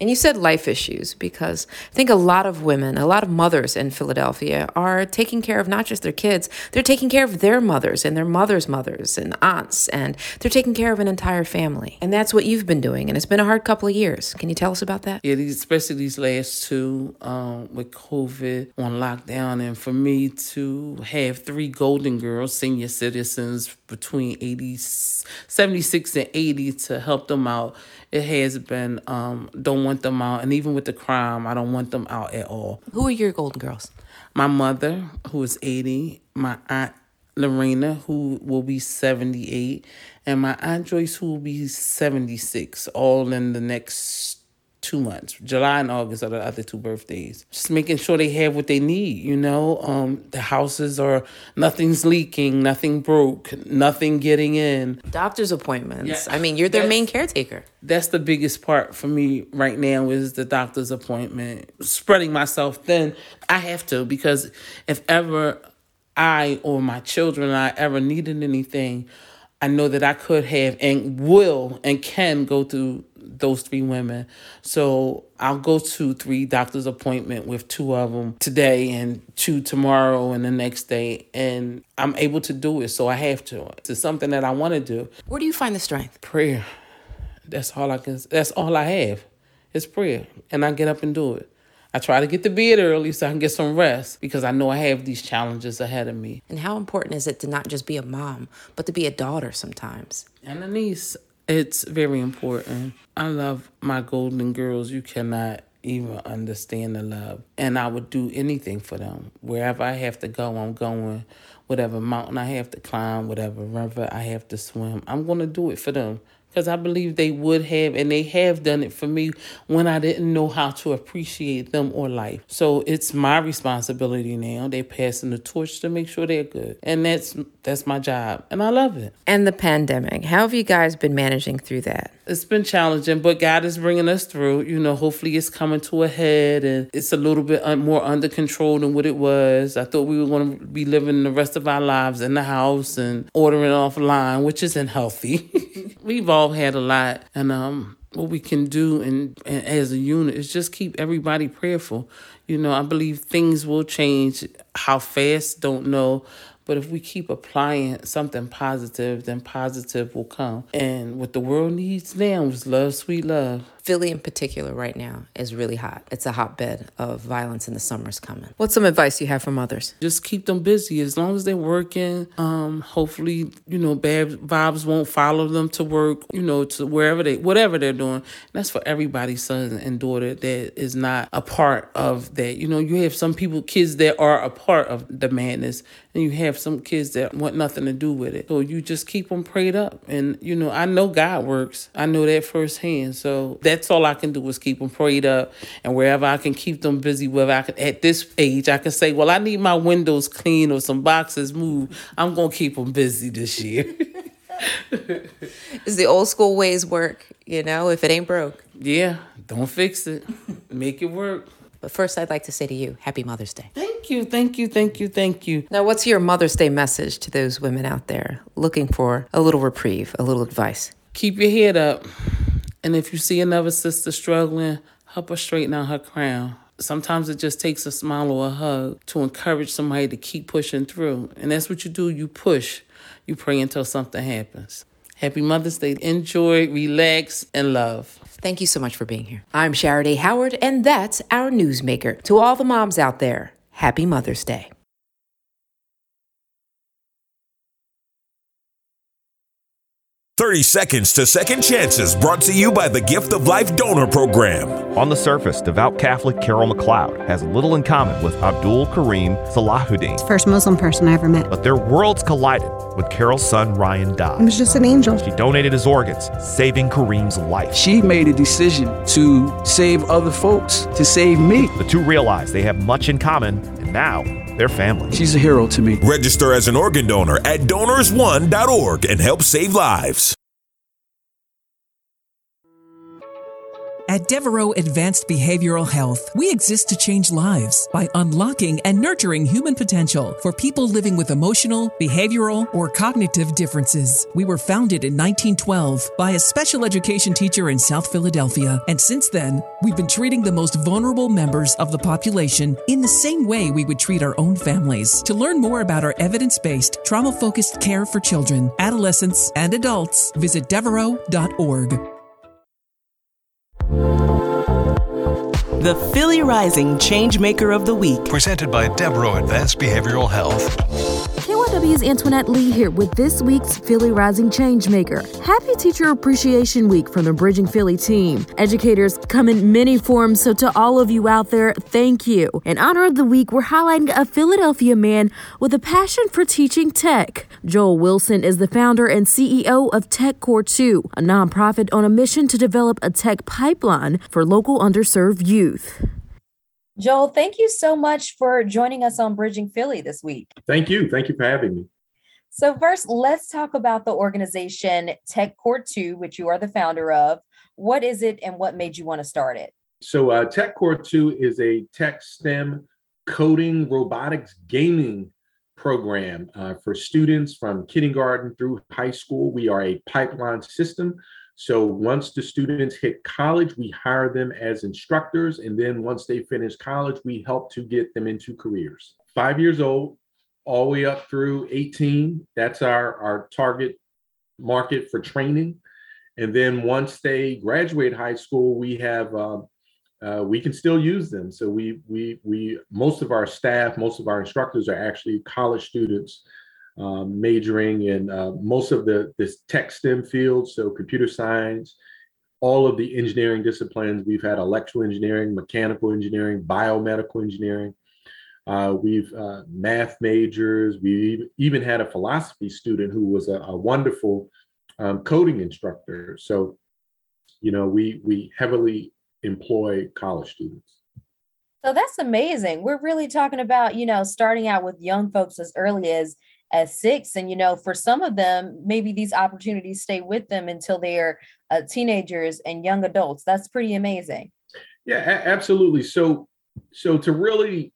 And you said life issues because I think a lot of women, a lot of mothers in Philadelphia are taking care of not just their kids, they're taking care of their mothers and their mothers' mothers and aunts, and they're taking care of an entire family. And that's what you've been doing. And it's been a hard couple of years. Can you tell us about that?
Yeah, especially these last two um, with COVID on lockdown. And for me to have three golden girls, senior citizens between 80, 76 and 80 to help them out it has been um, don't want them out. And even with the crime i don't want them out at all.
Who are your golden girls?
My mother who is 80 my aunt Lorena, who will be 78, and my Aunt Joyce, who will be 76, all in the next two months. July and August are the other two birthdays. Just making sure they have what they need, you know. Um, the houses are nothing's leaking, nothing broke, nothing getting in.
Doctor's appointments. I mean, you're their main caretaker.
That's the biggest part for me right now is the doctor's appointment. Spreading myself thin. I have to because if ever I or my children and I ever needed anything, I know that I could have and will and can go through those three women. So I'll go to three doctor's appointment with two of them today and two tomorrow and the next day. And I'm able to do it. So I have to. It's something that I want to do.
Where do you find the strength?
Prayer. That's all I can, that's all I have. It's prayer. And I get up and do it. I try to get to bed early so I can get some rest because I know I have these challenges ahead of me.
And how important is it to not just be a mom, but to be a daughter sometimes?
And a niece. It's very important. I love my golden girls. You cannot even understand the love. And I would do anything for them. Wherever I have to go, I'm going. Whatever mountain I have to climb, whatever river I have to swim, I'm going to do it for them because I believe they would have, and they have done it for me when I didn't know how to appreciate them or life. So it's my responsibility now. They're passing the torch to make sure they're good, and that's that's my job, and I love it.
And the pandemic, how have you guys been managing through that?
It's been challenging, but God is bringing us through. You know, hopefully it's coming to a head, and it's a little bit uh, more under control than what it was. I thought we were going to be living the rest of our lives in the house and ordering offline, which isn't healthy. We've all had a lot, and um, what we can do and, and as a unit is just keep everybody prayerful. You know, I believe things will change. How fast, don't know. But if we keep applying something positive, then positive will come. And what the world needs now is love, sweet love.
Philly in particular right now is really hot. It's a hotbed of violence and the summer's coming. What's some advice you have for mothers?
Just keep them busy as long as they're working. Um, hopefully, you know, bad vibes won't follow them to work, you know, to wherever they, whatever they're doing. And that's for everybody's son and daughter that is not a part of that. You know, you have some people, kids that are a part of the madness, and you have some kids that want nothing to do with it. So you just keep them prayed up. And, you know, I know God works. I know that firsthand. So that's all I can do is keep them prayed up. And wherever I can keep them busy, whether I can, at this age, I can say, well, I need my windows clean or some boxes moved. I'm going to keep them busy this year.
Is the old school ways work? You know, if it ain't broke.
Yeah, don't fix it. Make it work.
But first, I'd like to say to you, Happy Mother's Day.
Thank you, thank you, thank you, thank you.
Now, what's your Mother's Day message to those women out there looking for a little reprieve, a little advice?
Keep your head up. And if you see another sister struggling, help her straighten out her crown. Sometimes it just takes a smile or a hug to encourage somebody to keep pushing through. And that's what you do. You push. You pray until something happens. Happy Mother's Day. Enjoy, relax, and love.
Thank you so much for being here. I'm Sharaday Howard, and that's our newsmaker. To all the moms out there, happy Mother's Day.
30 Seconds to Second Chances brought to you by the Gift of Life Donor Program.
On the surface, devout Catholic Carol McLeod has little in common with Abdul Karim Salahuddin.
First Muslim person I ever met.
But their worlds collided with Carol's son Ryan
died.
He
was just an angel.
She donated his organs, saving Kareem's life.
She made a decision to save other folks, to save me.
The two realize they have much in common, and now they're family.
She's a hero to me.
Register as an organ donor at donorsone.org and help save lives.
At Devereux Advanced Behavioral Health, we exist to change lives by unlocking and nurturing human potential for people living with emotional, behavioral, or cognitive differences. We were founded in 1912 by a special education teacher in South Philadelphia, and since then, we've been treating the most vulnerable members of the population in the same way we would treat our own families. To learn more about our evidence based, trauma focused care for children, adolescents, and adults, visit devereux.org.
The Philly Rising Changemaker of the Week.
Presented by Devereux Advanced Behavioral Health. KYW's Antoinette Lee here with this week's Philly Rising Changemaker. Happy Teacher Appreciation Week from the Bridging Philly team. Educators come in many forms, so to all of you out there, thank you. In honor of the week, we're highlighting a Philadelphia man with a passion for teaching tech. Joel Wilson is the founder and CEO of TechCore 2, a nonprofit on a mission to develop a tech pipeline for local underserved youth.
Joel, thank you so much for joining us on Bridging Philly this week.
Thank you. Thank you for having me.
So, first, let's talk about the organization TechCore 2, which you are the founder of. What is it and what made you want to start it?
So, uh, TechCore 2 is a tech STEM coding, robotics, gaming program uh, for students from kindergarten through high school. We are a pipeline system so once the students hit college, we hire them as instructors. And then once they finish college, we help to get them into careers. Five years old, all the way up through 18. That's our, our target market for training. And then once they graduate high school, we have uh, uh, we can still use them. So we we we most of our staff, most of our instructors are actually college students um, majoring in uh, most of the this tech STEM fields, so computer science, all of the engineering disciplines. We've had electrical engineering, mechanical engineering, biomedical engineering. Uh, we've uh, math majors. We even had a philosophy student who was a, a wonderful um, coding instructor. So, you know, we we heavily employ college students.
So that's amazing. We're really talking about, you know, starting out with young folks as early as at six. And you know for some of them maybe these opportunities stay with them until they're uh, teenagers and young adults. That's pretty amazing.
Yeah a- absolutely. So so to really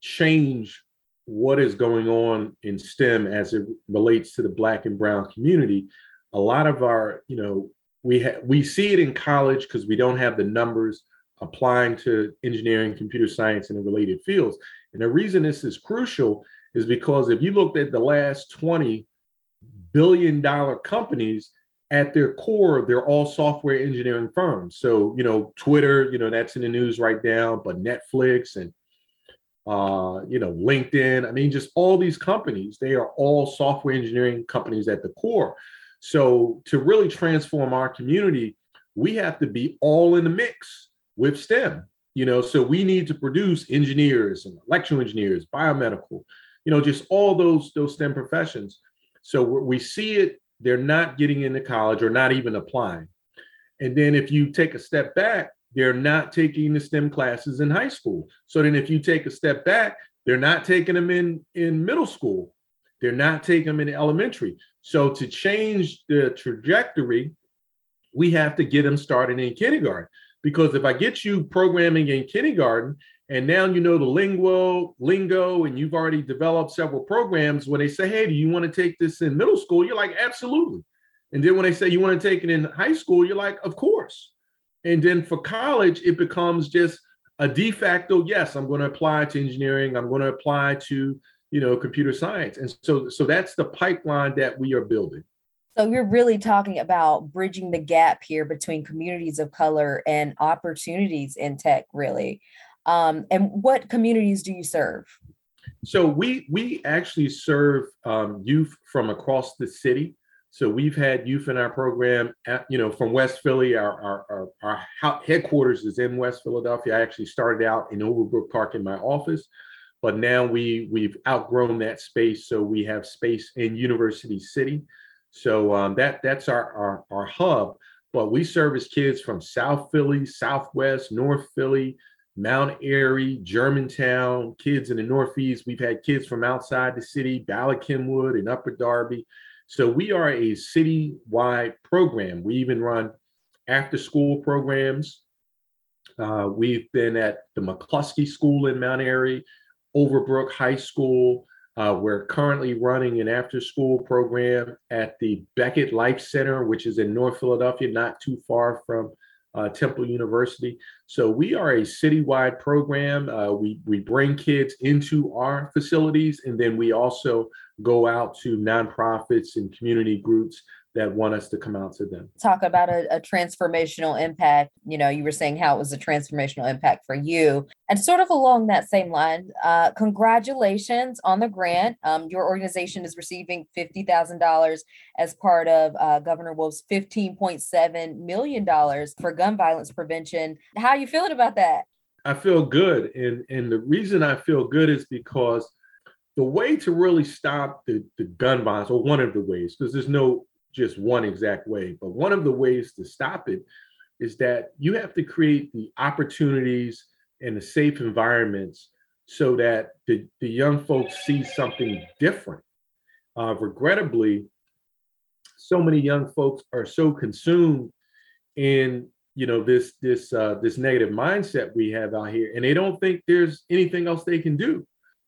change what is going on in stem as it relates to the black and brown community a lot of our you know we ha- we see it in college because we don't have the numbers applying to engineering computer science and related fields. And the reason this is crucial is because if you looked at the last 20 billion dollar companies at their core they're all software engineering firms. So you know twitter you know that's in the news right now but netflix and uh, you know linkedin. I mean just all these companies they are all software engineering companies at the core. So to really transform our community we have to be all in the mix with stem you know? So we need to produce engineers and electrical engineers biomedical you know, just all those those STEM professions. So we see it, they're not getting into college or not even applying. And then if you take a step back, they're not taking the STEM classes in high school. So then if you take a step back, they're not taking them in in middle school. They're not taking them in elementary. So to change the trajectory, we have to get them started in kindergarten. Because if I get you programming in kindergarten and now you know the lingo lingo and you've already developed several programs when they say hey do you want to take this in middle school? You're like absolutely. And then when they say you want to take it in high school? You're like of course. And then for college it becomes just a de facto yes i'm going to apply to engineering i'm going to apply to you know computer science. And so so that's the pipeline that we are building.
So you're really talking about bridging the gap here between communities of color and opportunities in tech really um, and what communities do you serve?
So we we actually serve um, youth from across the city. So we've had youth in our program, at, you know, from West Philly. Our, our, our, our headquarters is in West Philadelphia. I actually started out in Overbrook Park in my office, but now we we've outgrown that space, so we have space in University City. So um, that that's our, our our hub. But we service kids from South Philly, Southwest, North Philly, Mount Airy, Germantown, kids in the Northeast. We've had kids from outside the city, Bala Cynwyd and Upper Darby. So we are a city-wide program. We even run after-school programs. Uh, we've been at the McCloskey School in Mount Airy, Overbrook High School. Uh, we're currently running an after-school program at the Beckett Life Center, which is in North Philadelphia, not too far from uh, Temple University. So we are a citywide program. Uh, we we bring kids into our facilities, and then we also go out to nonprofits and community groups that want us to come out to them.
Talk about a, a transformational impact. You know, you were saying how it was a transformational impact for you. And sort of along that same line, uh, congratulations on the grant. Um, your organization is receiving $50,000 as part of uh, Governor Wolf's $15.7 million for gun violence prevention. How are you feeling about that?
I feel good. And, and the reason I feel good is because the way to really stop the, the gun violence, or one of the ways, because there's no just one exact way, but one of the ways to stop it is that you have to create the opportunities and the safe environments so that the, the young folks see something different. Uh, regrettably, so many young folks are so consumed in you know this this uh, this negative mindset we have out here, and they don't think there's anything else they can do.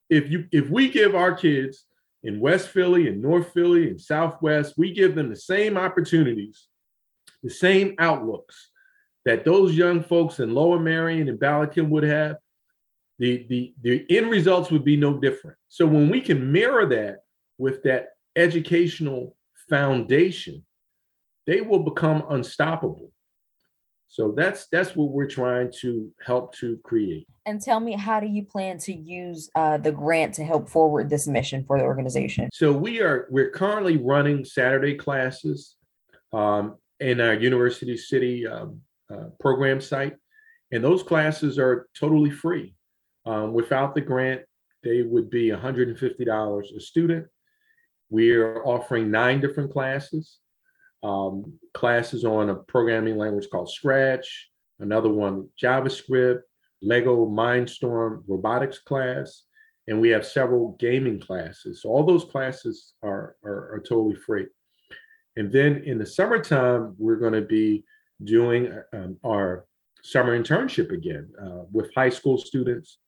If you if we give our kids in West Philly and North Philly and Southwest, we give them the same opportunities, the same outlooks, that those young folks in Lower Merion and Bala would have, the, the, the end results would be no different. So when we can mirror that with that educational foundation, they will become unstoppable. So that's that's what we're trying to help to create.
And tell me, how do you plan to use uh, the grant to help forward this mission for the organization?
So we are we're currently running Saturday classes um, in our University City um, uh, program site. And those classes are totally free. Um, without the grant, they would be $150 a student. We're offering nine different classes. Um, classes on a programming language called Scratch, another one JavaScript, Lego Mindstorm robotics class, and we have several gaming classes. So all those classes are, are, are totally free. And then in the summertime, we're going to be doing um, our summer internship again uh, with high school students.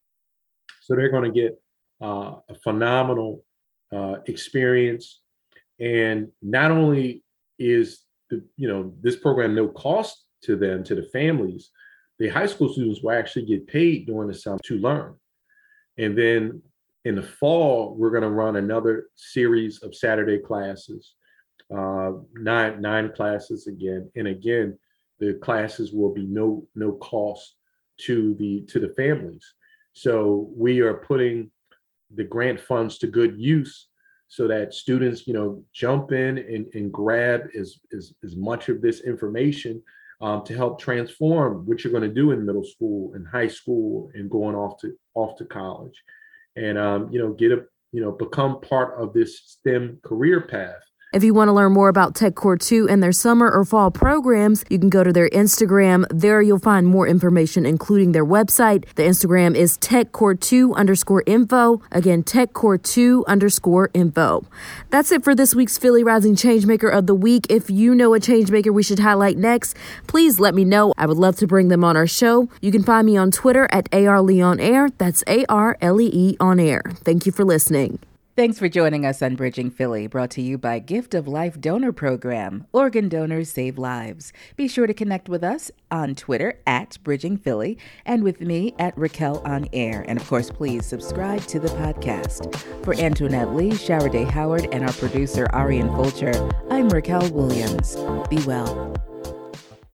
So they're going to get uh, a phenomenal uh, experience. And not only is the you know this program no cost to them to the families, the high school students will actually get paid during the summer to learn. And then in the fall, we're going to run another series of Saturday classes, uh, nine nine classes again, and again the classes will be no no cost to the to the families. So we are putting the grant funds to good use so that students, you know, jump in and, and grab as, as, as much of this information um, to help transform what you're going to do in middle school and high school and going off to off to college and um, you know get a you know become part of this STEM career path
if you want to learn more about Tech TechCore 2 and their summer or fall programs, you can go to their Instagram. There you'll find more information, including their website. The Instagram is TechCore2 underscore info. Again, TechCore2 underscore info. That's it for this week's Philly Rising Changemaker of the Week. If you know a changemaker we should highlight next, please let me know. I would love to bring them on our show. You can find me on Twitter at ARLeeOnAir. That's A R L E E on air. Thank you for listening.
Thanks for joining us on Bridging Philly, brought to you by Gift of Life Donor Program. Organ donors save lives. Be sure to connect with us on Twitter at Bridging Philly and with me at Racquel on Air. And of course, please subscribe to the podcast. For Antoinette Lee, Shara Day Howard, and our producer Arian Fulcher, I'm Racquel Williams. Be well.